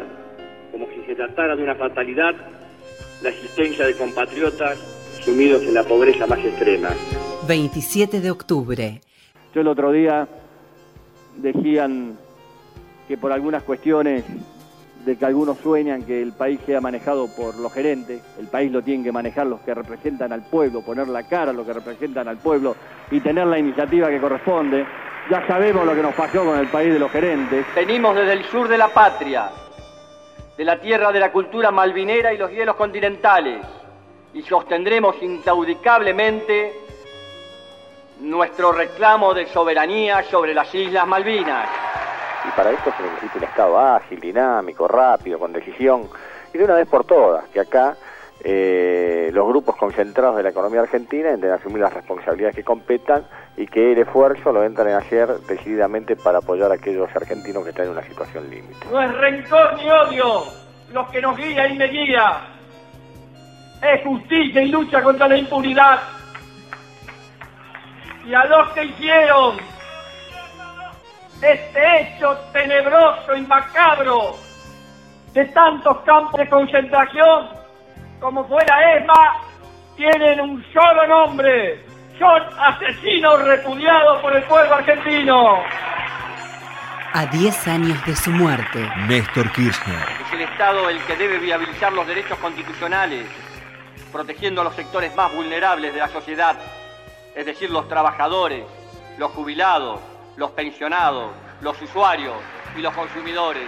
como si se tratara de una fatalidad, la existencia de compatriotas sumidos en la pobreza más extrema. 27 de octubre. Yo el otro día decían que por algunas cuestiones de que algunos sueñan que el país sea manejado por los gerentes, el país lo tienen que manejar los que representan al pueblo, poner la cara a los que representan al pueblo y tener la iniciativa que corresponde. Ya sabemos lo que nos pasó con el país de los gerentes. Venimos desde el sur de la patria, de la tierra de la cultura malvinera y los hielos continentales, y sostendremos incaudicablemente nuestro reclamo de soberanía sobre las Islas Malvinas y para esto se necesita un Estado ágil, dinámico, rápido, con decisión, y de una vez por todas, que acá eh, los grupos concentrados de la economía argentina deben asumir las responsabilidades que competan y que el esfuerzo lo entren a hacer decididamente para apoyar a aquellos argentinos que están en una situación límite. No es rencor ni odio los que nos guía y me guía, es justicia y lucha contra la impunidad. Y a los que hicieron este hecho tenebroso y macabro de tantos campos de concentración como fue la ESMA, tienen un solo nombre. Son asesinos repudiados por el pueblo argentino. A 10 años de su muerte. Néstor Kirchner. Es el Estado el que debe viabilizar los derechos constitucionales, protegiendo a los sectores más vulnerables de la sociedad, es decir, los trabajadores, los jubilados, los pensionados, los usuarios y los consumidores.